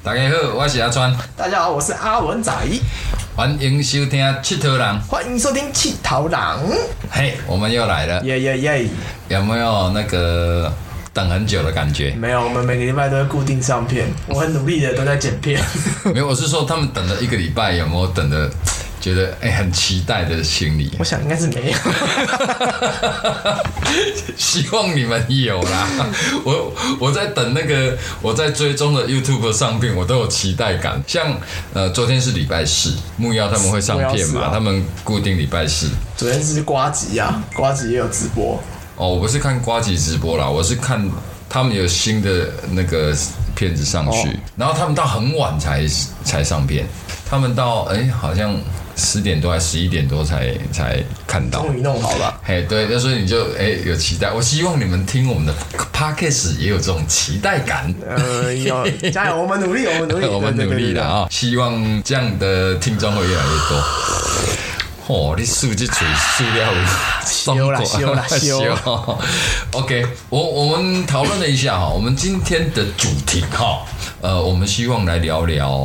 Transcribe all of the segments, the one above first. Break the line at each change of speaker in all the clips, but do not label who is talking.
大家好，我是阿川，
大家好，我是阿文仔，
欢迎收听《七头狼》。
欢迎收听《七头狼》。
嘿，我们又来了，
耶耶耶！
有没有那个等很久的感觉？
没有，我们每个礼拜都会固定上片，我很努力的都在剪片。
没有，我是说他们等了一个礼拜，有没有等的觉得哎、很期待的心理？
我想应该是没有。
希望你们有啦。我我在等那个我在追踪的 YouTube 上片，我都有期待感。像呃，昨天是礼拜四，木曜他们会上片嘛？他们固定礼拜四。
昨天是瓜吉啊，瓜吉也有直播。
哦，我不是看瓜吉直播啦，我是看他们有新的那个片子上去，
哦
然后他们到很晚才才上片，他们到哎、好像十点多还十一点多才才看到。
终于弄好了，
嘿，对，那所以你就哎、有期待。我希望你们听我们的 podcast 也有这种期待感。
呃，有 加油，我们努力，我们努力，
我们努力了
啊！
啊！希望这样的听众会越来越多。哦，你数这嘴数了，
修啦修啦修
OK，我我们讨论了一下哈，我们今天的主题哈，呃，我们希望来聊聊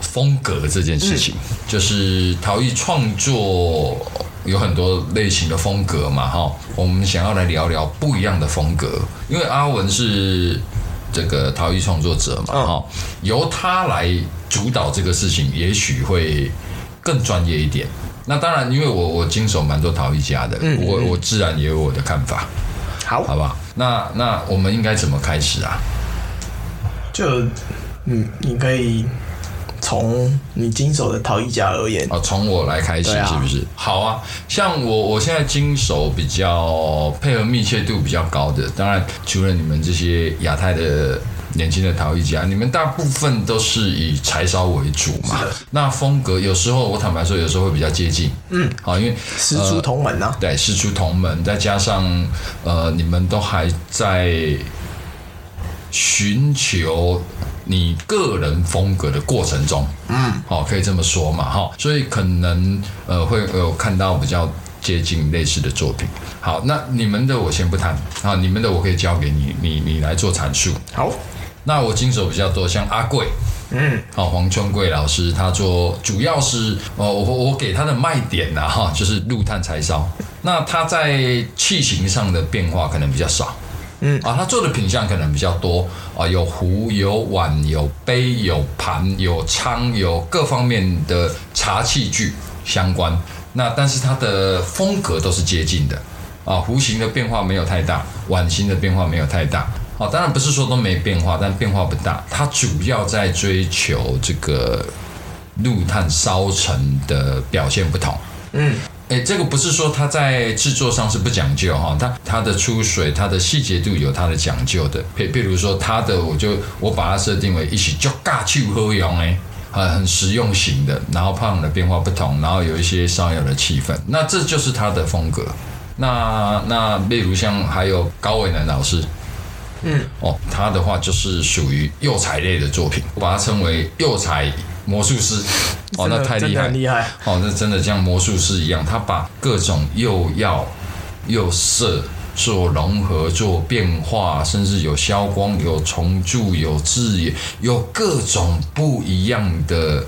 风格这件事情，就是陶艺创作有很多类型的风格嘛哈，我们想要来聊聊不一样的风格，因为阿文是这个陶艺创作者嘛
嗯。
哈，由他来主导这个事情，也许会更专业一点。那当然，因为我我经手蛮多陶艺家的，
嗯
我我自然也有我的看法。
好，
好不好？那那我们应该怎么开始啊？
就你，你可以从你经手的陶艺家而言，
哦，从我来开始
啊
是不是？好啊，像我我现在经手比较配合密切度比较高的，当然除了你们这些亚太的。年轻的陶艺家，你们大部分都是以柴烧为主嘛？那风格有时候我坦白说，有时候会比较接近，嗯，好，因为
师出同门呐。
对，师出同门，再加上呃，你们都还在寻求你个人风格的过程中，嗯，好、可以这么说嘛，哈、所以可能呃会有看到比较接近类似的作品。好，那你们的我先不谈啊，你们的我可以交给你，你你来做阐述。
好，
那我经手比较多，像阿贵，
嗯，
好，黄春贵老师他做主要是哦，我我给他的卖点呐、哈，就是陆炭柴烧。那他在器型上的变化可能比较少，
嗯
啊，他做的品相可能比较多啊，有壶、有碗、有杯、有盘、有仓、有各方面的茶器具相关。那但是它的风格都是接近的啊，壶型的变化没有太大，碗型的变化没有太大。哦，当然不是说都没变化，但变化不大。它主要在追求这个陆炭烧成的表现不同。
嗯，
哎，这个不是说它在制作上是不讲究哈，它它的出水、它的细节度有它的讲究的。譬譬如说它的，我就我把它设定为一起就尬去喝用哎，很很实用型的，然后胖的变化不同，然后有一些烧窑的气氛，那这就是它的风格。那那例如像还有高伟南老师，
嗯，
哦，他的话就是属于釉彩类的作品，我把它称为釉彩魔术师。哦，那太厉害
真的很，厉害。
哦，那真的像魔术师一样，他把各种釉药、釉色做融合、做变化，甚至有消光、有重铸、有制眼，有各种不一样的。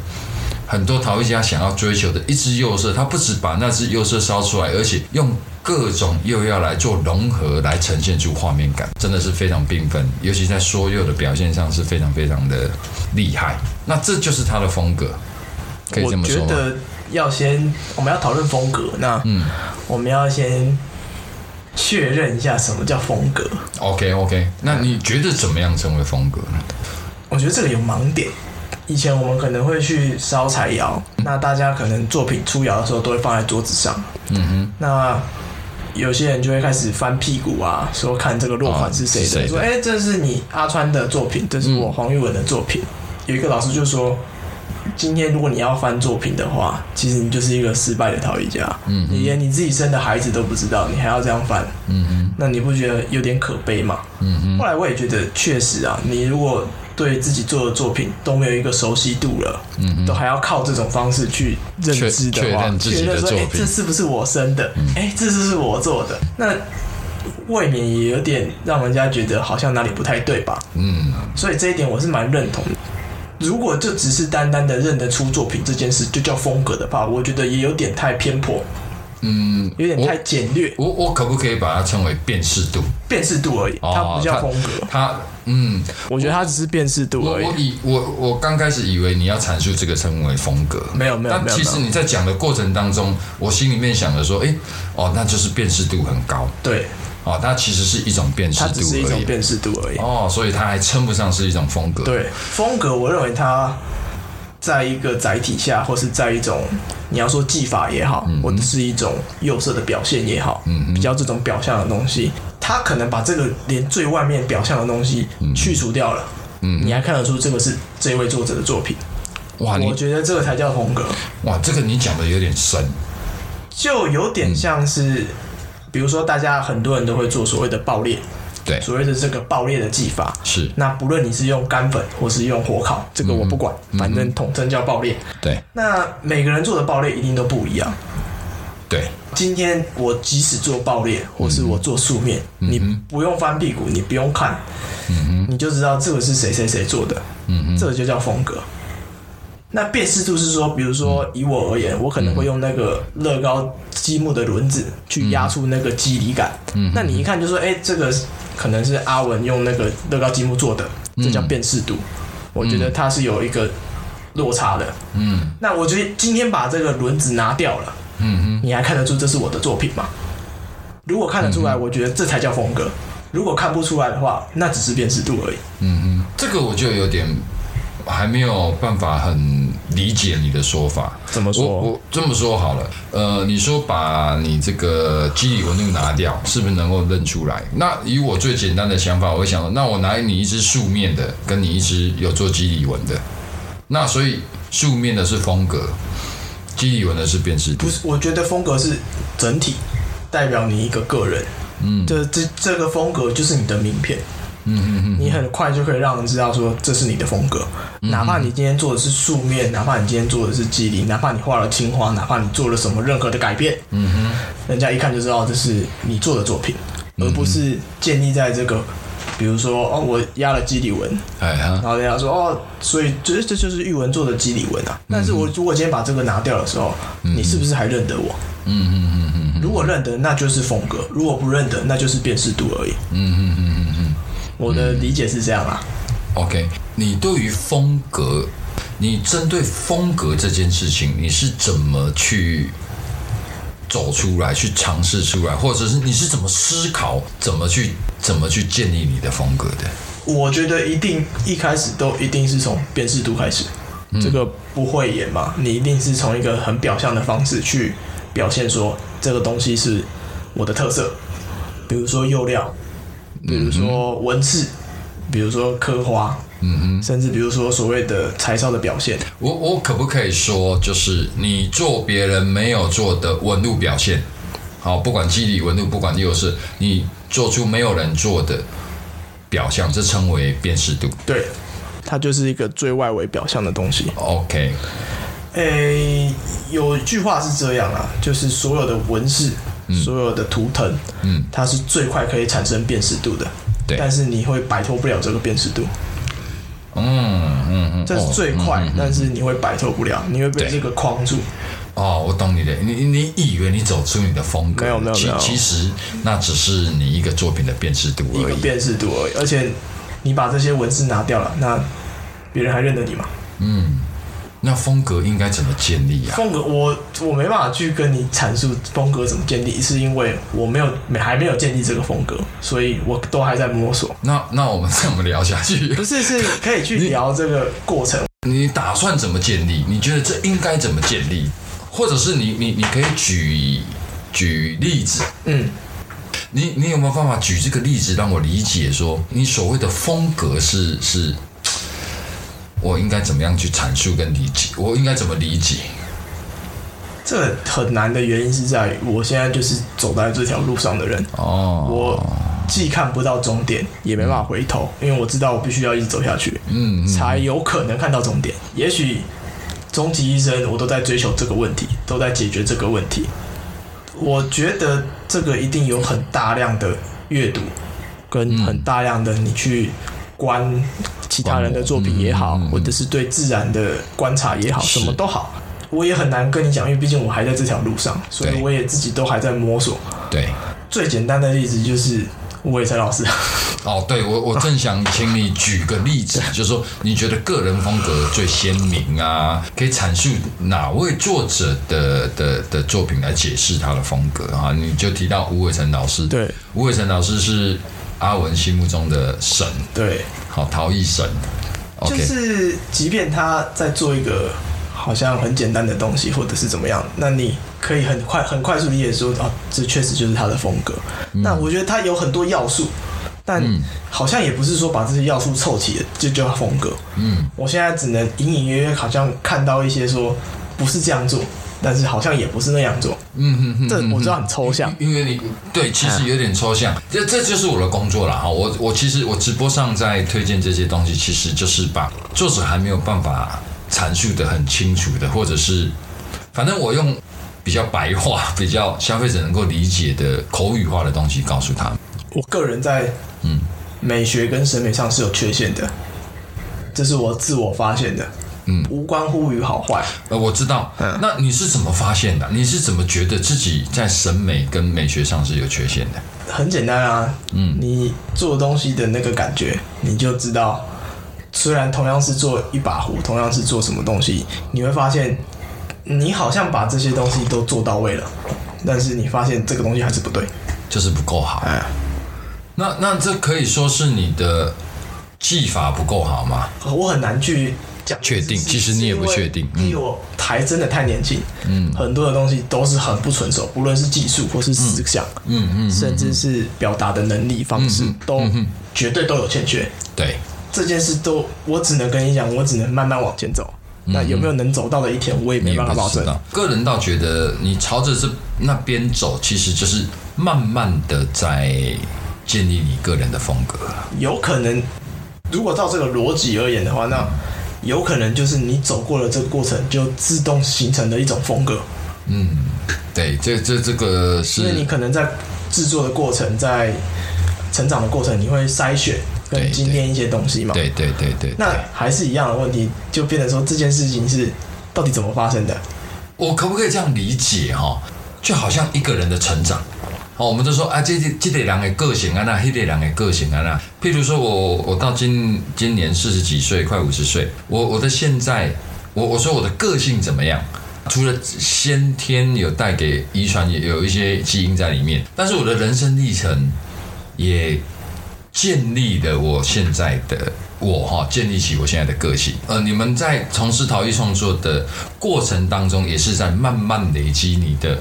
很多陶艺家想要追求的一只釉色，他不止把那只釉色烧出来，而且用各种又要来做融合，来呈现出画面感，真的是非常缤纷。尤其在说釉的表现上是非常非常的厉害。那这就是他的风格，可以这么说吗？
我觉得要先，我们要讨论风格，那
嗯
我们要先确认一下什么叫风格。
，OK OK，那你觉得怎么样成为风格呢？
我觉得这个有盲点。以前我们可能会去烧柴窑，那大家可能作品出窑的时候都会放在桌子上，
嗯哼，
那有些人就会开始翻屁股啊，说看这个落款是谁的，说哎、这是你阿川的作品，这是我黄玉文的作品。有一个老师就说，今天如果你要翻作品的话，其实你就是一个失败的陶艺家，
嗯
你连你自己生的孩子都不知道，你还要这样翻，
嗯嗯，
那你不觉得有点可悲吗？
嗯嗯，
后来我也觉得，确实啊，你如果对自己做的作品都没有一个熟悉度了，
嗯哼
都还要靠这种方式去认知的话，
确确认
说，
作品嗯
哎，这是不是我生的？哎、这是不是我做的？那未免也有点让人家觉得好像哪里不太对吧？
嗯
所以这一点我是蛮认同的。如果就只是单单的认得出作品这件事就叫风格的话，我觉得也有点太偏颇，
嗯，
有点太简略，
我我可不可以把它称为辨识度？
辨识度而已，
哦
它不叫风格。
它嗯，
我觉得它只是辨识度而已
我我。以我我刚开始以为你要阐述这个称为风格，
没有没有
但其实你在讲的过程当中，我心里面想的说，哎，哦，那就是辨识度很高，
对，
哦，它其实是一种辨识
它
度
只是一
而已。
种辨识度而已。
哦，所以它还称不上是一种风格。，
对，风格我认为它在一个载体下，或是在一种你要说技法也好，或者是一种釉色的表现也好，
嗯
比较这种表象的东西，它可能把这个连最外面表象的东西去除掉了，
嗯。
你还看得出这个是这位作者的作品。
哇，
我觉得这个才叫风格，
哇，这个你讲的有点深。
就有点像是，比如说大家很多人都会做所谓的爆裂，
对，
所谓的这个爆裂的技法，
是，
那不论你是用干粉或是用火烤，这个我不管，
嗯
反正统称叫爆裂。
对。
那每个人做的爆裂一定都不一样。
对，
今天我即使做爆裂，或是我做素面，你不用翻屁股，你不用看，你就知道这个是谁谁谁做的，嗯这个就叫风格。那辨识度是说，比如说以我而言，我可能会用那个乐高积木的轮子去压出那个肌理感。嗯那你一看就说，哎、这个可能是阿文用那个乐高积木做的，这叫辨识度。我觉得它是有一个落差的。
嗯
那我觉得今天把这个轮子拿掉了，
嗯嗯，
你还看得出这是我的作品吗？如果看得出来，我觉得这才叫风格；如果看不出来的话，那只是辨识度而已。
嗯嗯，这个我就有点还没有办法很理解你的说法。
怎么
我我这么说好了，呃，你说把你这个肌理纹路拿掉，是不是能够认出来？那以我最简单的想法，我会想到，那我拿你一只素面的，跟你一只有做肌理纹的，那所以素面的是风格，肌理纹的是辨识度
不。是，我觉得风格是整体，代表你一个个人。
嗯
这这这个风格就是你的名片，
嗯嗯嗯，
你很快就可以让人知道说这是你的风格。哪怕你今天做的是素面，哪怕你今天做的是肌理，哪怕你画了青花，哪怕你做了什么任何的改变，
嗯哼，
人家一看就知道这是你做的作品，而不是建立在这个，比如说哦，我压了肌理纹，
哎哈
然，后人家说哦，所以这这就是玉文做的肌理纹啊。但是我如果今天把这个拿掉的时候，你是不是还认得我？
嗯嗯嗯嗯
如果认得，那就是风格；如果不认得，那就是辨识度而已。
嗯嗯嗯嗯嗯。
我的理解是这样啊。
OK，你对于风格，你针对风格这件事情，你是怎么去走出来，去尝试出来，或者是你是怎么思考，怎么去怎么去建立你的风格的？
我觉得一定一开始都一定是从辨识度开始，这个不会演嘛，你一定是从一个很表象的方式去表现说这个东西是我的特色，比如说釉料，比如说文字，比如说刻花，
嗯哼，
甚至比如说所谓的柴烧的表现。
我我可不可以说，就是你做别人没有做的纹路表现，好，不管肌理纹路，不管又是，你做出没有人做的表象，这称为辨识度。
对，它就是一个最外围表象的东西。
OK，
诶、有一句话是这样啊，就是所有的纹饰、所有的图腾，
嗯，
它是最快可以产生辨识度的。
对
但是你会摆脱不了这个辨识度，
嗯嗯嗯，
这是最快，但是你会摆脱不了，你会被这个框住。
哦，我懂你的，你你以为你走出你的风格，其
没有没有没有
其实那只是你一个作品的辨识度
一个。辨识度而已，而且你把这些文字拿掉了，那别人还认得你吗？
嗯，那风格应该怎么建立啊？
风格，我我没办法去跟你阐述风格怎么建立，是因为我没有没还没有建立这个风格，所以我都还在摸索。
那那我们怎么聊下去
不？是，是可以去聊这个过程。
你打算怎么建立？你觉得这应该怎么建立？或者是你你你可以举举例子？
嗯，
你你有没有办法举这个例子让我理解说，你所谓的风格是是，我应该怎么样去阐述跟理解？我应该怎么理解？
这个很难的原因是在于，我现在就是走在这条路上的人，
哦，
我既看不到终点，也没办法回头，因为我知道我必须要一直走下去，
嗯嗯
才有可能看到终点。也许终其一生，我都在追求这个问题，都在解决这个问题。我觉得这个一定有很大量的阅读，跟很大量的你去观其他人的作品也好，或者是对自然的观察也好，什么都好。我也很难跟你讲，因为毕竟我还在这条路上，所以我也自己都还在摸索。
对，
最简单的例子就是吴伟成老师。
哦，对我我正想请你举个例子，就是说你觉得个人风格最鲜明啊，可以阐述哪位作者的的的作品来解释他的风格啊？你就提到吴伟成老师，
对，
吴伟成老师是阿文心目中的神，
对，
好陶艺神。
就是即便他在做一个好像很简单的东西，或者是怎么样，那你可以很快很快速理解说，哦，这确实就是他的风格。那我觉得他有很多要素。但好像也不是说把这些要素凑齐了就叫风格。嗯，我现在只能隐隐约约好像看到一些说不是这样做，但是好像也不是那样做。嗯哼哼，这我知道很抽象，
因为你对其实有点抽象。这这就是我的工作了哈。我我其实我直播上在推荐这些东西，其实就是把作者还没有办法阐述的很清楚的，或者是反正我用比较白话、比较消费者能够理解的口语化的东西告诉他们。
我个人在。嗯，美学跟审美上是有缺陷的，这是我自我发现的。嗯，无关乎于好坏。
呃，我知道。嗯，那你是怎么发现的？你是怎么觉得自己在审美跟美学上是有缺陷的？
很简单啊。嗯，你做东西的那个感觉，你就知道。虽然同样是做一把壶，同样是做什么东西，你会发现，你好像把这些东西都做到位了，但是你发现这个东西还是不对，
就是不够好。哎。那那这可以说是你的技法不够好吗？
我很难去讲
确定，其实你也不确定，
因为我还真的太年轻，嗯，很多的东西都是很不成熟，不论是技术或是思想，嗯嗯，甚至是表达的能力方式，都绝对都有欠缺。
对
这件事，都我只能跟你讲，我只能慢慢往前走。那有没有能走到的一天，我也没办法保证。
个人倒觉得，你朝着这那边走，其实就是慢慢的在。建立你个人的风格，
有可能，如果照这个逻辑而言的话，那有可能就是你走过了这个过程，就自动形成的一种风格。
嗯，对，这这这个是，
因为你可能在制作的过程，在成长的过程，你会筛选跟精炼一些东西嘛？
对对对对。
那还是一样的问题，就变成说这件事情是到底怎么发生的？
我可不可以这样理解哈？就好像一个人的成长。哦，我们都说啊，这这得人的个性啊，那黑得人的个性啊，那譬如说我我到今今年四十几岁，快五十岁，我我的现在，我我说我的个性怎么样？除了先天有带给遗传，也有一些基因在里面，但是我的人生历程也建立了我现在的我哈，建立起我现在的个性。呃，你们在从事陶艺创作的过程当中，也是在慢慢累积你的。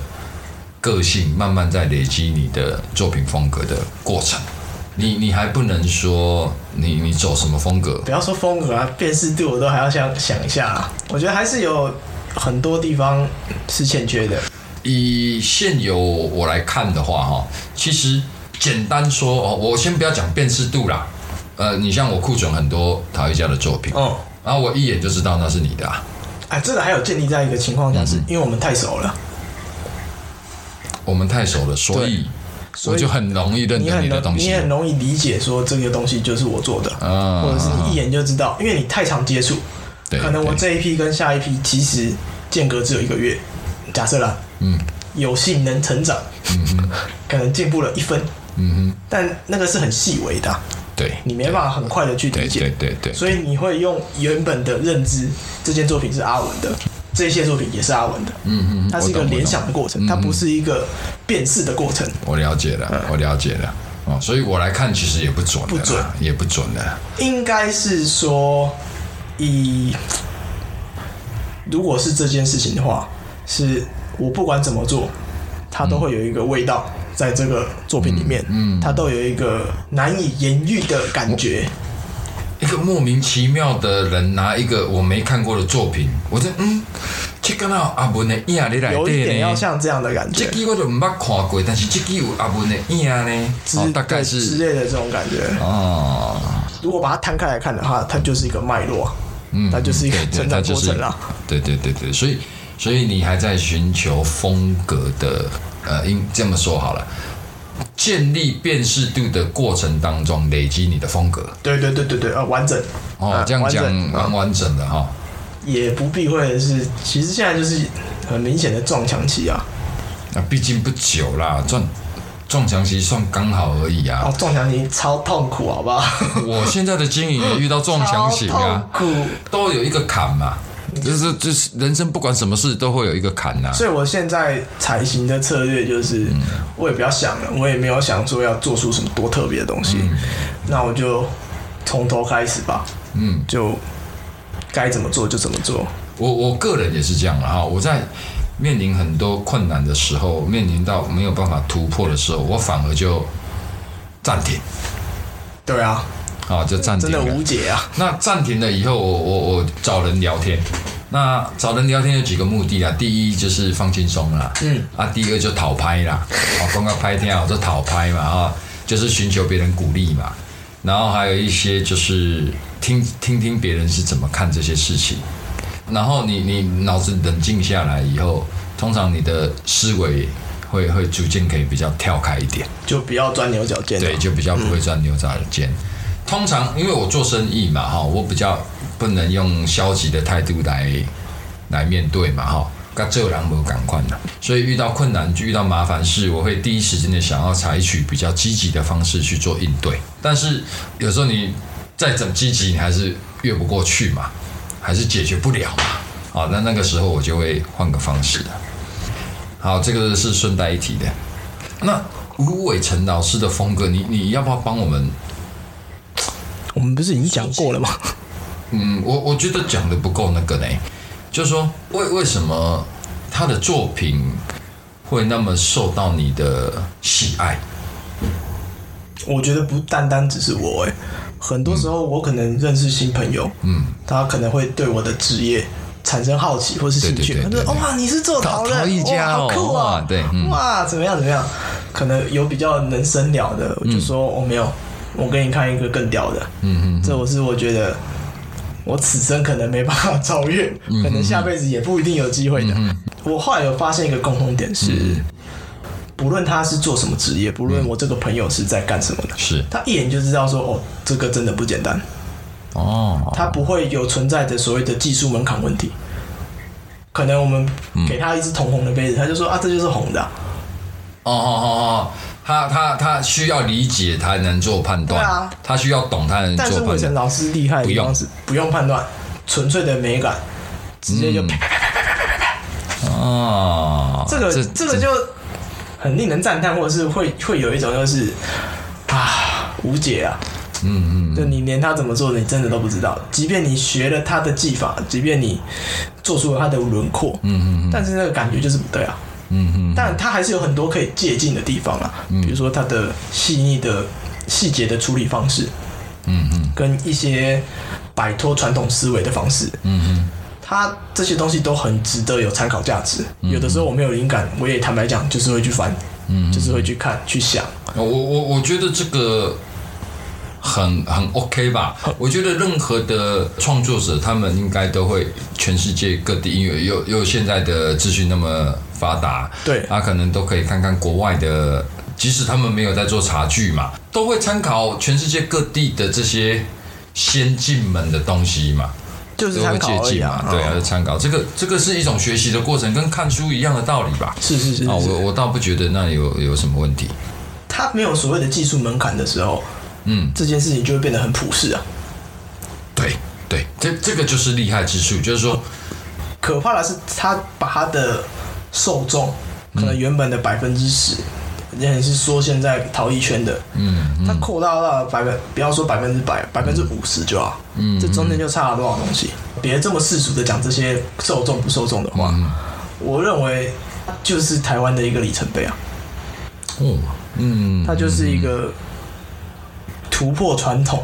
个性慢慢在累积你的作品风格的过程，你你还不能说你你走什么风格？
不要说风格啊，辨识度我都还要想想一下。我觉得还是有很多地方是欠缺的。
以现有我来看的话，哈，其实简单说哦，我先不要讲辨识度啦。呃，你像我库存很多陶艺家的作品，哦，然后我一眼就知道那是你的。啊。
哎，这个还有建立在一个情况下，是因为我们太熟了。
我们太熟了，所以我就很容易认得你的东西。
你很容易理解说这个东西就是我做的，或者是你一眼就知道，因为你太常接触。可能我这一批跟下一批其实间隔只有一个月，假设啦，嗯，有幸能成长，嗯可能进步了一分，嗯哼，但那个是很细微的，
对，
你没办法很快的去理解，
对对对，
所以你会用原本的认知，这件作品是阿文的。这些作品也是阿文的，嗯嗯，它是一个联想的过程，它不是一个辨识的过程。
我了解了，我了解了，哦，所以我来看其实也不准，
不准，
也不准的。
应该是说，以如果是这件事情的话，是我不管怎么做，它都会有一个味道在这个作品里面，嗯，它都有一个难以言喻的感觉。
一个莫名其妙的人拿一个我没看过的作品，我就嗯，这个到阿文的影你来
有一点要像这样的感
觉。这个我就唔捌看过，但是这个有阿文的影呢，大概是
之类的这种感觉。哦，如果把它摊开来看的话，它就是一个脉络，嗯，它就是一个成长过程啊。
对对对对，所以所以你还在寻求风格的呃，应这么说好了。建立辨识度的过程当中，累积你的风格。
对对对对对，呃，完整呃，
哦这样讲蛮完整的哈。
也不避讳的是，其实现在就是很明显的撞墙期啊。
那，毕竟不久啦，撞撞墙期算刚好而已啊
哦。，撞墙期超痛苦，好不好？
我现在的经营也遇到撞墙期啊，
苦。
都有一个坎嘛，就是就是人生不管什么事都会有一个坎呐、
所以我现在采行的策略就是，
嗯。
我也不要想了，我也没有想说要做出什么多特别的东西，那我就从头开始吧，
嗯，
就该怎么做就怎么做。
我我个人也是这样了哈，我在面临很多困难的时候，面临到没有办法突破的时候，我反而就暂停。
对啊，
啊，就暂停
真的
了。
无解啊！
那暂停了以后，我我我找人聊天。那找人聊天有几个目的啊？第一就是放轻松啦，
嗯，
啊，第二就讨拍啦，哦，刚刚拍天啊，就讨拍嘛，啊，就是寻求别人鼓励嘛。然后还有一些就是听听听别人是怎么看这些事情，然后你你脑子冷静下来以后，通常你的思维会会逐渐可以比较跳开一点。
就不要钻牛角尖了。
对，就比较不会钻牛角尖。通常因为我做生意嘛，哈，我比较不能用消极的态度来来面对嘛，哈。跟这人没赶快的，所以遇到困难、遇到麻烦事，我会第一时间的想要采取比较积极的方式去做应对。但是有时候你再怎么积极，你还是越不过去嘛，还是解决不了嘛。好，那那个时候我就会换个方式了。好，这个是顺带一提的。那吴伟成老师的风格，你你要不要帮我们？
我们不是已经讲过了吗？
嗯，我我觉得讲的不够那个呢，就是说为为什么他的作品会那么受到你的喜爱？
我觉得不单单只是我哎、很多时候我可能认识新朋友，
嗯，
他可能会对我的职业产生好奇或是兴趣，他说哇你是做陶
艺家哦
哇好酷
哇
啊，
对嗯。
哇怎么样怎么样，可能有比较能生聊的，我就说我、哦、没有，我给你看一个更屌的，
嗯嗯
这我是我觉得。我此生可能没办法超越，
嗯
可能下辈子也不一定有机会的。我后来有发现一个共同点是，
嗯。
不论他是做什么职业，不论我这个朋友是在干什么的，
是。
他一眼就知道说，哦，这个真的不简单，
哦，
他不会有存在的所谓的技术门槛问题。可能我们给他一只铜红的杯子，他就说啊，这就是红的啊、
哦哦哦哦，他他他需要理解才能做判断，
对啊。
他需要懂才能
但是
做判断。
但是伟成老师厉害的地方是不用判断，纯粹的美感，直接就啪啪啪啪
哦，
这个这个就很令人赞叹，或者是会会有一种就是啊无解啊，
嗯嗯
就你连他怎么做的你真的都不知道，即便你学了他的技法，即便你做出了他的轮廓，
嗯嗯。
但是那个感觉就是不对啊。
嗯嗯
但它还是有很多可以借鉴的地方啊，比如说它的细腻的细节的处理方式，
嗯嗯
跟一些摆脱传统思维的方式，
嗯嗯
它这些东西都很值得有参考价值。有的时候我没有灵感，我也坦白讲，就是会去翻，
嗯，
就是会去看、去想。
我我我觉得这个很很 OK 吧？我觉得任何的创作者，他们应该都会全世界各地，因为有有现在的资讯那么发达，
对
他可能都可以看看国外的，即使他们没有在做茶具嘛，都会参考全世界各地的这些先进们的东西嘛。
就是参考而已
嘛，。对啊，参考这个这个是一种学习的过程，跟看书一样的道理吧。
是是是
啊，
是
我我倒不觉得那有有什么问题。
他没有所谓的技术门槛的时候，
嗯，
这件事情就会变得很普世啊。
对对，这这个就是厉害之处，就是说，
可怕的是，他把他的受众可能原本的百分之十，也是说现在陶艺圈的，
嗯
它扩大到百分，不要说百分之百，百分之五十就好。
嗯。
这中间就差了多少东西？别这么世俗的讲这些受众不受众的话，
嗯。
我认为就是台湾的一个里程碑啊，
哦，嗯，
它就是一个突破传统，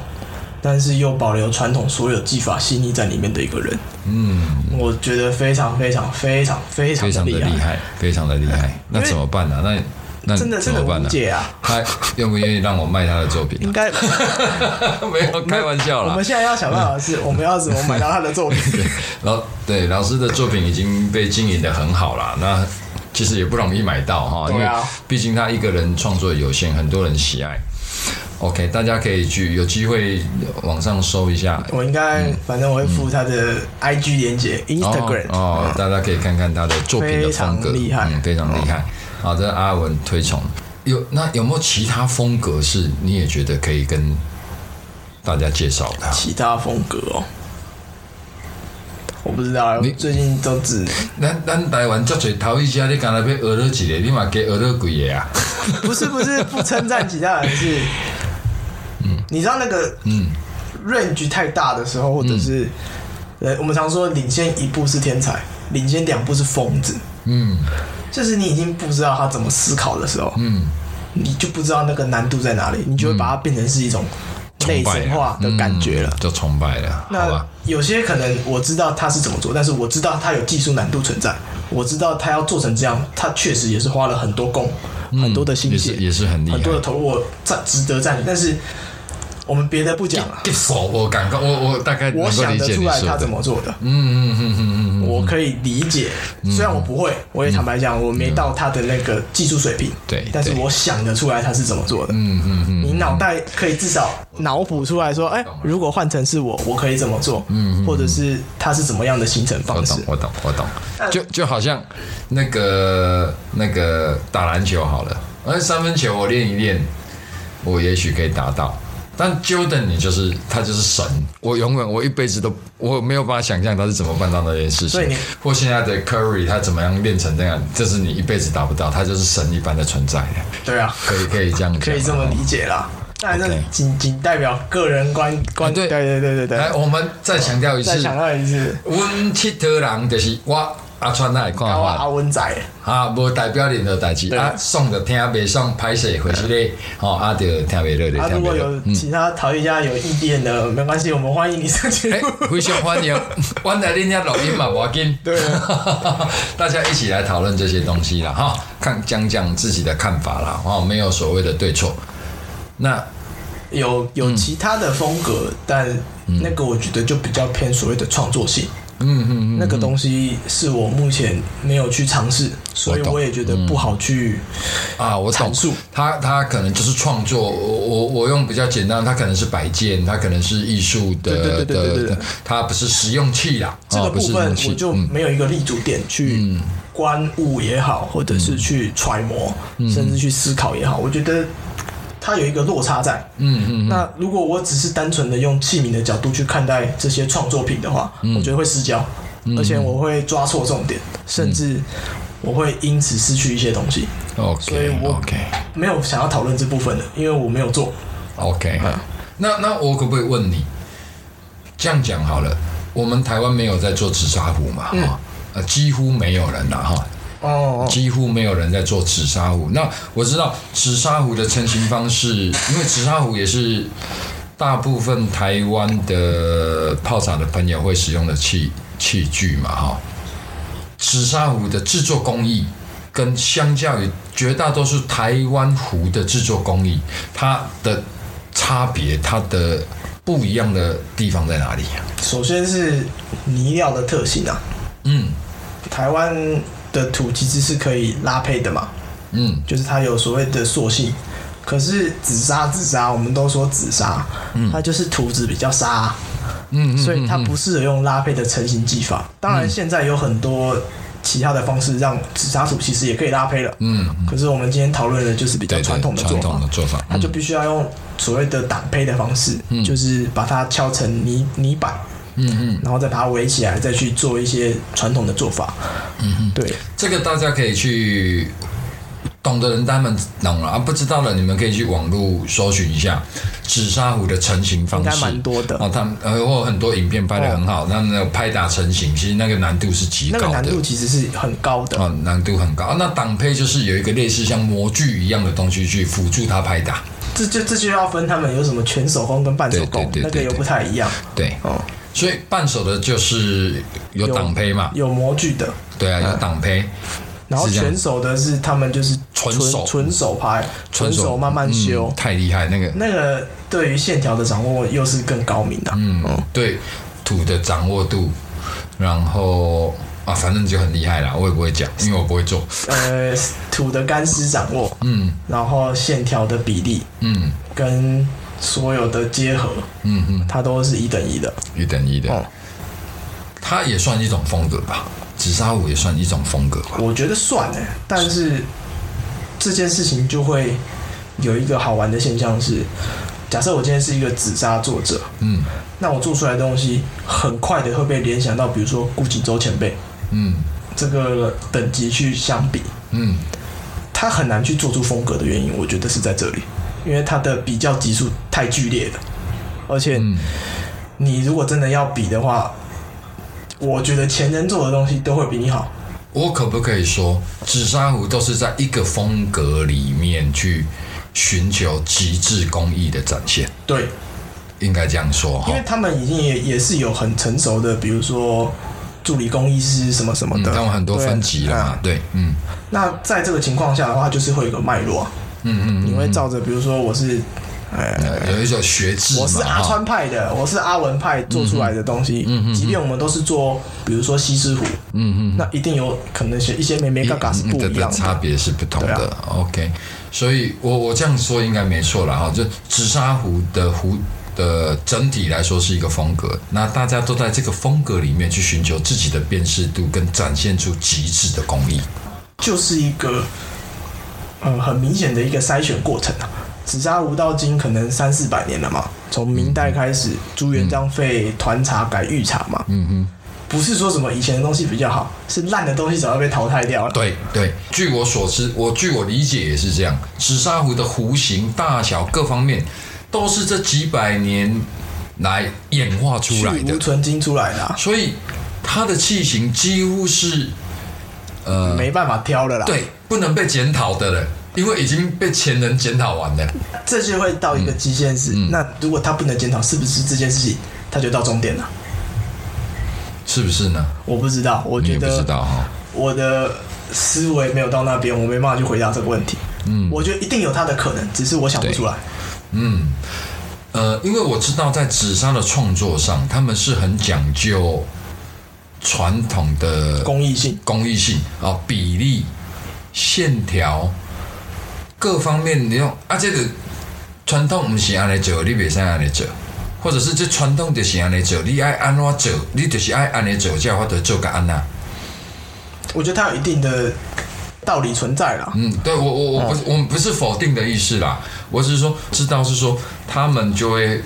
但是又保留传统所有技法细腻在里面的一个人，
嗯，
我觉得非常非常非常非常
非常的
厉
厉害，非常的厉害。那怎么办呢？那那
真的
怎么办呢？
无解啊！
他愿不愿意让我卖他的作品啊？
应该
没有开玩笑了
我们。现在要想办法的是，我们要怎么买到他的作品？
老对老师的作品已经被经营的很好了。那其实也不容易买到哈，因为毕竟他一个人创作有限，很多人喜爱。OK，大家可以去有机会网上搜一下。
我应该，反正我会附他的 IG 连接、Instagram
嗯哦，哦大家可以看看他的作品的风格，嗯，非常厉害。好的，阿文推崇。有那有没有其他风格是你也觉得可以跟大家介绍的？
其他风格哦，我不知道，
你
最近都只
咱咱台湾足侪头一家，你刚才被学了几个，你嘛给学了几个啊？
不是不是不称赞其他人，是，你知道那个
嗯。
range 太大的时候，或者是，呃，我们常说领先一步是天才，领先两步是疯子，
嗯。
就是你已经不知道他怎么思考的时候，
嗯，
你就不知道那个难度在哪里，你就会把它变成是一种类
崇拜
神化的感觉了。
嗯。就崇拜了，
那？有些可能我知道他是怎么做，但是我知道他有技术难度存在，我知道他要做成这样，他确实也是花了很多功、很多的心血，
嗯也是很厉害。
很多的投入，我赞值得赞。但是我们别的不讲了，
一手我感觉我我大概
我想得出来他怎，么做的，
嗯嗯嗯嗯嗯，
我可以理解。虽然我不会，我也坦白讲，我没到他的那个技术水平，
对对
但是我想得出来他是怎么做的。
嗯嗯嗯，
你脑袋可以至少脑补出来说，哎、如果换成是我，我可以怎么做？嗯，或者是他是怎么样的形成方式
我懂？我懂我懂，就就好像那个那个打篮球好了，而三分球我练一练，我也许可以达到。但 Jordan 你就是他就是神，我永远我一辈子都我没有办法想象他是怎么办到那件事情。或现在的 Curry 他怎么样练成这样，这是你一辈子达不到，他就是神一般的存在的，
对啊，
可以可以这样，
可以这么理解啦。当然，这仅仅代表个人观观，
啊对
对对对对。
来，我们再强调一次
再，强调一次，
阮佚佗人就是我阿川来看
高阿
法。
温仔，
啊，无代表任何代志
对
啊，送就听，袂爽歹势，或是咧，吼啊，就听袂落，就
啊，
听袂落
如果有。其他陶艺家有意见的，没关系，我们欢迎你上节
哎、
目。
非常欢迎，我来恁家录音嘛，无要紧。
对
大家一起来讨论这些东西啦，哈，看讲讲自己的看法啦，哦，没有所谓的对错。那
有有其他的风格，但那个我觉得就比较偏所谓的创作性。
嗯嗯嗯，
那个东西是我目前没有去尝试，所以
我
也觉得不好去
啊，我懂。
阐述。
他他可能就是创作，我我我用比较简单，他可能是摆件，他可能是艺术的
对对对对对对
的，他不是实用器啦，
这个部分我就
嗯
没有一个立足点去观物也好，或者是去揣摩，
嗯。
甚至去思考也好，我觉得它有一个落差在。
嗯嗯
那如果我只是单纯的用器皿的角度去看待这些创作品的话，
嗯
我觉得会失焦，而且我会抓错重点，甚至我会因此失去一些东西。所以
，OK
我
OK
没有想要讨论这部分的，因为我没有做。
OK，
嗯
那那我可不可以问你，这样讲好了，我们台湾没有在做紫砂壶嘛？哈、呃，几乎没有人了，哈。
哦，
几乎没有人在做紫砂壶。那我知道紫砂壶的成型方式，因为紫砂壶也是大部分台湾的泡茶的朋友会使用的器器具嘛，哈。紫砂壶的制作工艺跟相较于绝大多数台湾壶的制作工艺，它的差别，它的不一样的地方在哪里呀、
首先是泥料的特性啊，
嗯
台湾的土其实是可以拉胚的嘛，
嗯
就是它有所谓的塑性。可是紫砂，紫砂我们都说紫砂，嗯它就是土质比较沙，
嗯嗯，
所以它不适合用拉胚的成型技法。当然，现在有很多其他的方式让紫砂土其实也可以拉胚了。
嗯，
可是我们今天讨论的就是比较传统的做法
传统的，做法，
它就必须要用所谓的挡胚的方式，就是把它敲成泥泥板，
嗯嗯。
然后再把它围起来，再去做一些传统的做法。嗯嗯，对，
这个大家可以去懂的人他们懂了啊，不知道的你们可以去网络搜寻一下紫砂壶的成型方式，
应该蛮多的
哦。他们呃，或很多影片拍的很好，那那个拍打成型，其实那个难度是极高的。
那个难度其实是很高的。
哦，难度很高。啊那挡胚就是有一个类似像模具一样的东西去辅助它拍打。
这就这就要分他们有什么全手工跟半手工，
对对对对
那个又不太一样。
对，
哦，
所以半手的就是有挡胚嘛，
有模具的，
对啊，有挡胚。
然后全手的是他们就是
纯手
纯手拍，纯手慢慢修
嗯，太厉害那个。
那个对于线条的掌握又是更高明的。
嗯，对土的掌握度，然后啊，反正就很厉害啦，我也不会讲，因为我不会做。
呃，土的干湿掌握，
嗯
然后线条的比例
嗯
跟所有的结合，
嗯嗯，
它都是一等一的。
一等一的，
哦，
它也算一种风格吧，紫砂壶也算一种风格吧。
我觉得算呢，但是这件事情就会有一个好玩的现象是，假设我今天是一个紫砂作者，
嗯。
那我做出来的东西很快的会被联想到，比如说顾锦舟前辈。
嗯。
这个等级去相比，
嗯，
他很难去做出风格的原因，我觉得是在这里，因为它的比较级数太剧烈了，而且
嗯。
你如果真的要比的话，我觉得前人做的东西都会比你好。
我可不可以说，紫砂壶都是在一个风格里面去寻求极致工艺的展现？
对，
应该这样说哈。
因为。他们已经也也是有很成熟的，比如说助理工艺师什么什么
嗯，
的，
他们很多分级了嘛
对。
嗯。
那在这个情况下的话，就是会有一个脉络啊，
嗯嗯
你会照着，比如说我是，呃，
嗯，有一种学制嘛，
我是阿川派的，我是阿文派做出来的东西，嗯嗯即便我们都是做，比如说西施壶，
嗯嗯，
那一定有可能是一些美美嘎嘎是不一样的。
差别是不同的。OK，所以我我这样说应该没错了哈。就紫砂壶的壶的整体来说是一个风格，那大家都在这个风格里面去寻求自己的辨识度，跟展现出极致的工艺。
就是一个呃很明显的一个筛选过程啊。紫砂壶到今可能三四百年了嘛，从明代开始，朱元璋废团茶改御茶嘛，
嗯哼。
不是说什么以前的东西比较好，是烂的东西早就被淘汰掉了。
对对，据我所知，我据我理解也是这样。紫砂壶的壶形、大小各方面，都是这几百年来演化出来的
去无，存精出来的啊、
所以它的器型几乎是呃，
没办法挑了啦。，
对，不能被检讨的人，因为已经被前人检讨完了。
这就会到一个极限是，
嗯
那如果他不能检讨，是不是这件事情他就到终点了？
是不是呢？
我不知道，我觉
得不知
得
道哈。
我的思维没有到那边，我没办法去回答这个问题。
嗯
我觉得一定有他的可能，只是我想不出来。
嗯，呃，因为我知道在紫砂的创作上，他们是很讲究传统的
公益性，
工艺性啊、比例、线条各方面，你用啊，这个传统不是安尼做，你袂使安尼做，或者是这传统就是安尼做，你爱安怎做，你就是爱安尼做，才有法度做个安那。
我觉得它有一定的道理存在啦。
嗯，对我我我不是、我们不是否定的意思啦，我只是说知道是说他们就会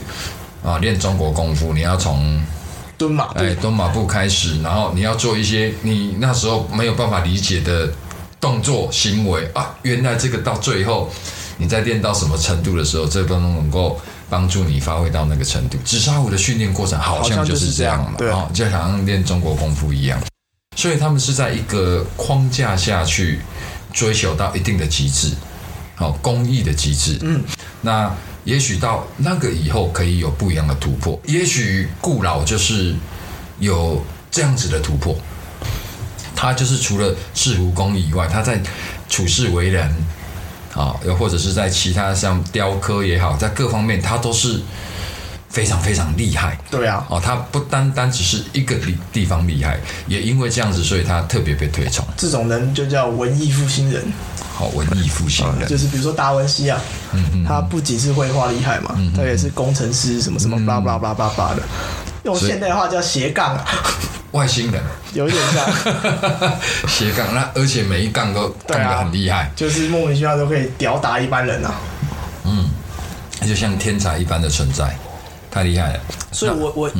啊练中国功夫，你要从
蹲马步，
哎蹲马步开始，然后你要做一些你那时候没有办法理解的动作行为啊，原来这个到最后你在练到什么程度的时候，这都能够帮助你发挥到那个程度。紫砂壶的训练过程好像就是这样嘛，
就
好像练中国功夫一样，所以他们是在一个框架下去追求到一定的极致，好、工艺的极致。
嗯，
那也许到那个以后可以有不一样的突破，也许顾老就是有这样子的突破。他就是除了制壶工艺以外，他在处事为人，啊，又或者是在其他像雕刻也好，在各方面他都是非常非常厉害。
对啊，
哦，他不单单只是一个地地方厉害，也因为这样子，所以他特别被推崇。
这种人就叫文艺复兴人，
好、文艺复兴的，
就是比如说达文西啊，他不仅是绘画厉害嘛，他也是工程师什么什么巴拉巴拉巴拉巴拉的，用现代话叫斜杠啊，
外星人。
有一点像，
斜杠，那而且每一杠都杠
对啊
得很厉害，
就是莫名其妙都可以吊打一般人啊。
嗯就像天才一般的存在，太厉害了。
所以我我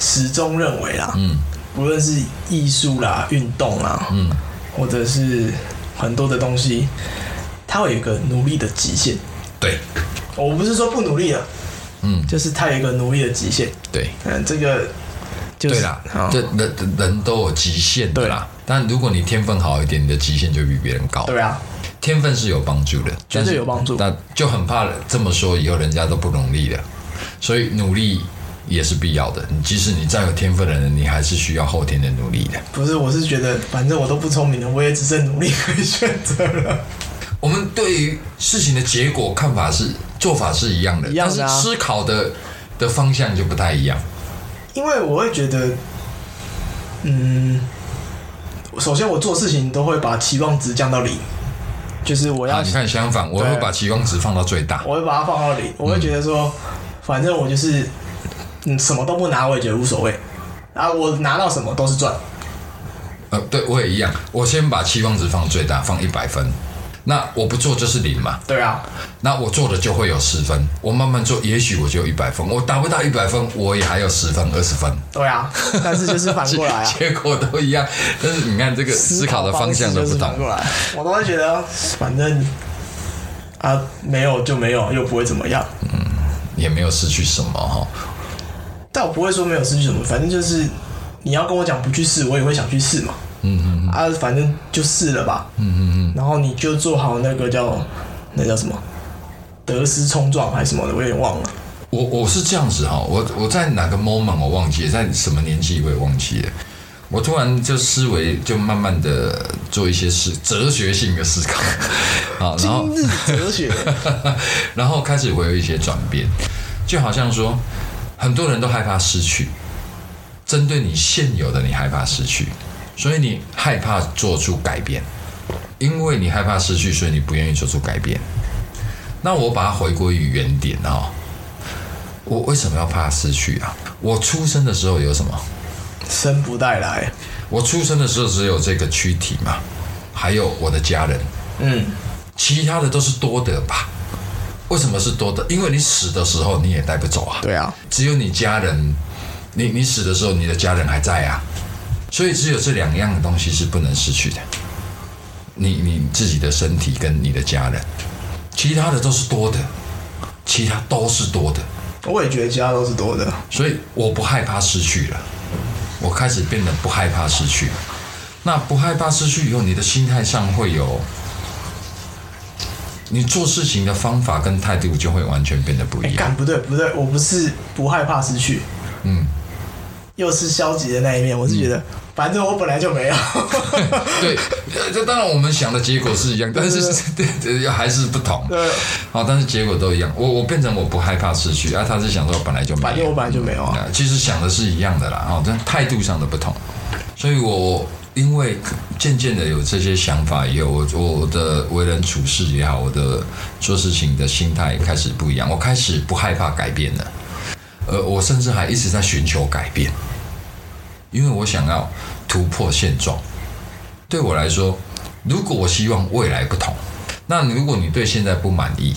始终认为啦，
嗯。
不论是艺术啦、运动啦，
嗯，
或者是很多的东西，它会有一个努力的极限。
对
我不是说不努力了，
嗯
就是它有一个努力的极限。
对
嗯，这个就是
对啦
好，
这人人都有极限的啦。但如果你天分好一点，你的极限就比别人高。
对啊，
天分是有帮助的，
绝对有帮助
那就很怕这么说以后人家都不努力了，所以努力也是必要的。你即使你再有天分的人，你还是需要后天的努力的。
不是，我是觉得反正我都不聪明了，我也只剩努力可以选择了。
我们对于事情的结果看法是做法是一样的，
一样的啊
但是思考的的方向就不太一样。
因为我会觉得，嗯，首先我做事情都会把期望值降到零，就是我要
啊，你看相反，我会把期望值放到最大。
我会把它放到零，我会觉得说，反正我就是嗯什么都不拿，我也觉得无所谓。然后我拿到什么都是赚，
呃，对我也一样，我先把期望值放最大，放一百分。那我不做就是零嘛，
对啊，
那我做的就会有十分。我慢慢做，也许我就有一百分。我达不到一百分，我也还有十分、二十分。
对啊，但是就是反过来啊，
结果都一样。但是你看这个思考的方向都不同。
就是反过来，我都会觉得反正啊没有就没有，又不会怎么样。
嗯也没有失去什么哈。
但我不会说没有失去什么，反正就是你要跟我讲不去试，我也会想去试嘛。
嗯嗯
啊，反正就试了吧。
嗯嗯嗯，
然后你就做好那个叫那叫什么得失冲撞还是什么的，我有点忘了。
我我是这样子哈，我我在哪个 moment 我忘记了，在什么年纪我也忘记了。我突然就思维就慢慢的做一些事，哲学性的思考啊，然后
哲学，
然后开始会有一些转变，就好像说，很多人都害怕失去，针对你现有的你害怕失去，所以你害怕做出改变，因为你害怕失去，所以你不愿意做出改变。那我把它回归于原点哦、我为什么要怕失去啊？我出生的时候有什么？
生不带来。
我出生的时候只有这个躯体嘛，还有我的家人，
嗯，
其他的都是多的吧？为什么是多的？因为你死的时候你也带不走啊。
对啊，
只有你家人，你你死的时候，你的家人还在啊，所以只有这两样东西是不能失去的。你你自己的身体跟你的家人，其他的都是多的，其他都是多的，
我也觉得其他都是多的。
所以我不害怕失去了，我开始变得不害怕失去。那不害怕失去以后，你的心态上会有，你做事情的方法跟态度就会完全变得不
哎，
一样。
干不对不对，我不是不害怕失去，
嗯，
又是消极的那一面。我是觉得，反正我本来就没有。
对，呃这当然我们想的结果是一样，但是对对 还是不同。
对，
好，但是结果都一样。我我变成我不害怕失去，啊，他是想说本来就没有，
反正我本来就没有啊。
啊其实想的是一样的啦，哦，但态度上的不同。所以我因为渐渐的有这些想法以后，我我的为人处事也好，我的做事情的心态开始不一样，我开始不害怕改变了，呃，我甚至还一直在寻求改变，因为我想要突破现状。对我来说，如果我希望未来不同，那如果你对现在不满意，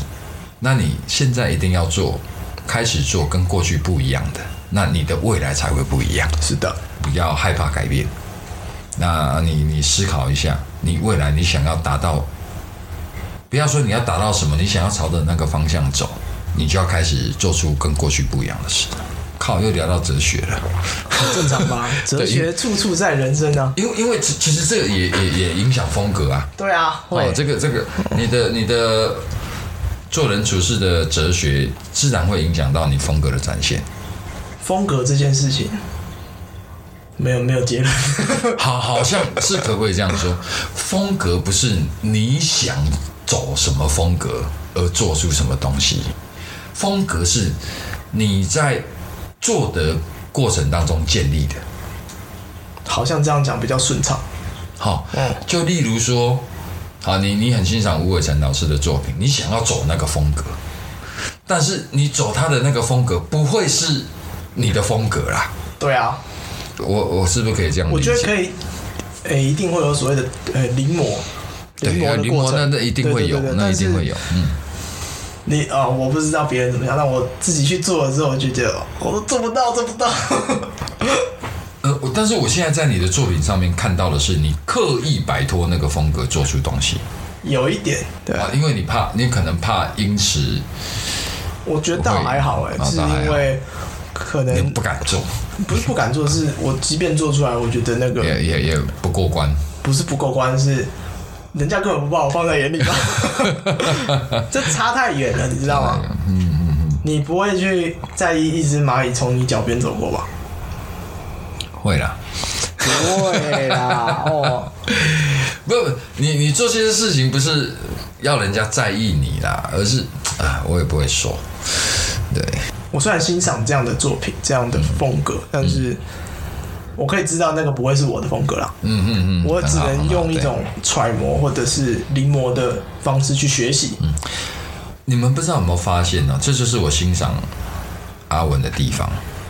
那你现在一定要做，开始做跟过去不一样的，那你的未来才会不一样。
是的，
不要害怕改变。那你你思考一下，你未来你想要达到，不要说你要达到什么，你想要朝着那个方向走，你就要开始做出跟过去不一样的事。靠，又聊到哲学了。
很正常吧？哲学处处在人生啊。
因为因为其其实这个也也也影响风格啊。
对啊，会
哦，这个这个，你的你的做人处事的哲学，自然会影响到你风格的展现。
风格这件事情，没有没有结论。
好，好像是可不可以这样说？风格不是你想走什么风格而做出什么东西，风格是你在做的过程当中建立的。
好像这样讲比较顺畅。
好，
嗯
就例如说，好，你你很欣赏吴伟成老师的作品，你想要走那个风格，但是你走他的那个风格不会是你的风格啦。
对啊，
我我是不是可以这样理解？
我觉得可以，诶、一定会有所谓的呃临摹，临
对，
摹的
临摹那那一定会有，那一定会。有，嗯。
你啊、我不知道别人怎么样，但我自己去做了之后，我就觉得我都做不到，做不到。
呃，我但是我现在在你的作品上面看到的是，你刻意摆脱那个风格做出东西
有一点，对，
啊，因为你怕，你可能怕因此
我觉得倒还好哎、是因为可能
不敢做，
不是不敢做，是我即便做出来，我觉得那个
也也也不过关。
不是不过关，是人家根本不把我放在眼里吧？这差太远了，你知道吗？
嗯嗯嗯，
你不会去在意一只蚂蚁从你脚边走过吧？
会啦。
不会啦，哦，
不，你你做这些事情不是要人家在意你啦，而是啊，我也不会说，对，
我虽然欣赏这样的作品、这样的风格，但是我可以知道那个不会是我的风格啦。
嗯嗯嗯，
我只能用一种揣摩或者是临摹的方式去学习。
你们不知道有没有发现呢、这就是我欣赏阿文的地方。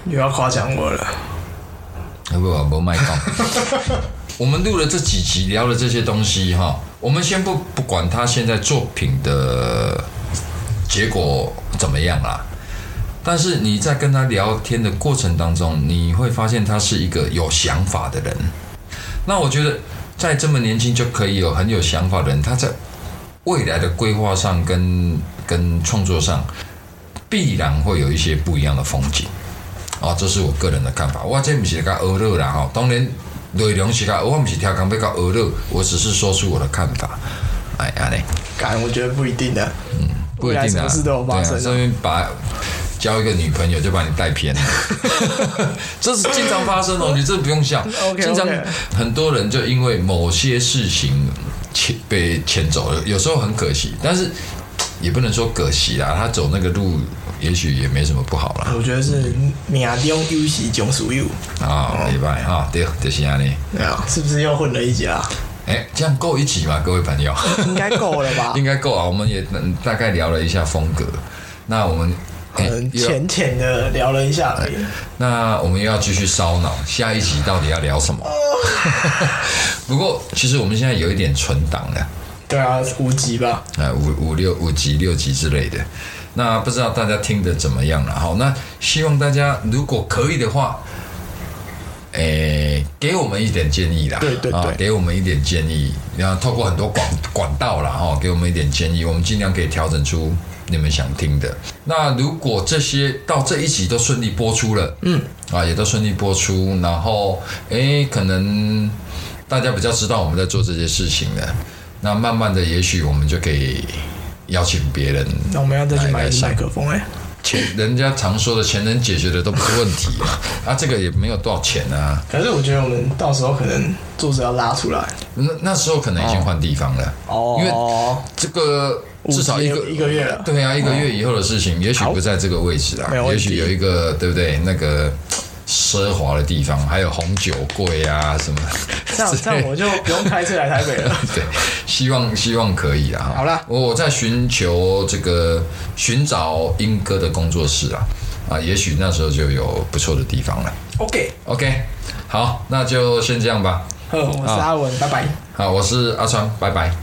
又要夸奖我了，
不不不，卖光。我们录了这几集，聊了这些东西哈，我们先不不管他现在作品的结果怎么样啦，但是你在跟他聊天的过程当中，你会发现他是一个有想法的人。那我觉得，在这么年轻就可以有很有想法的人，他在未来的规划上跟跟创作上，必然会有一些不一样的风景。哦，这是我个人的看法。我这不是甲娱乐啦哈，当然内容是甲我不是跳讲要甲娱乐，我只是说出我的看法。哎，安尼
感我觉得不一定的。未来
不一定啊，
什么事都有发生啊，
所以把交一个女朋友就把你带偏了，这是经常发生哦，你这不用笑。经常很多人就因为某些事情牵被牵走了，有时候很可惜，但是也不能说可惜啦，他走那个路也许也没什么不好啦。
我觉得是命中有时终属有，
啊，明白哈，对，就是安尼。
对啊，是不是又混了一家？
哎，这样够一集吗？各位朋友，
应该够了吧？
应该够啊。我们也嗯大概聊了一下风格，那我们哎
嗯，
又要
浅浅的聊了一下而已。
那我们又要继续烧脑，下一集到底要聊什么？不过其实我们现在有一点存档的，
对啊，五集吧。
呃，五五六五集六集之类的。那不知道大家听的怎么样了？好，那希望大家如果可以的话，诶、给我们一点建议啦。
对对对
啊，给我们一点建议，然后透过很多管管道啦，哈，给我们一点建议，我们尽量可以调整出你们想听的。那如果这些到这一集都顺利播出了，嗯，啊，也都顺利播出，然后诶、可能大家比较知道我们在做这些事情了，那慢慢的，也许我们就可以邀请别人
那我们要再去买麦克风哎、
钱，人家常说的钱能解决的都不是问题啊，啊，这个也没有多少钱啊，
可是我觉得我们到时候可能桌子要拉出来。
那那时候可能已经换地方了，
哦。
因为这个至少一个
一个月了。
对啊，一个月以后的事情，也许不在这个位置啊。也许有一个对不对？那个奢华的地方，还有红酒柜啊什么，
这样 这样我就不用开车来台北了。
对，希望希望可以啊。
好啦
我我在寻求这个寻找英哥的工作室啊，啊，也许那时候就有不错的地方了。OK，OK，好，那就先这样吧。
呵，我是阿文，拜拜。
好，我是阿川，拜拜。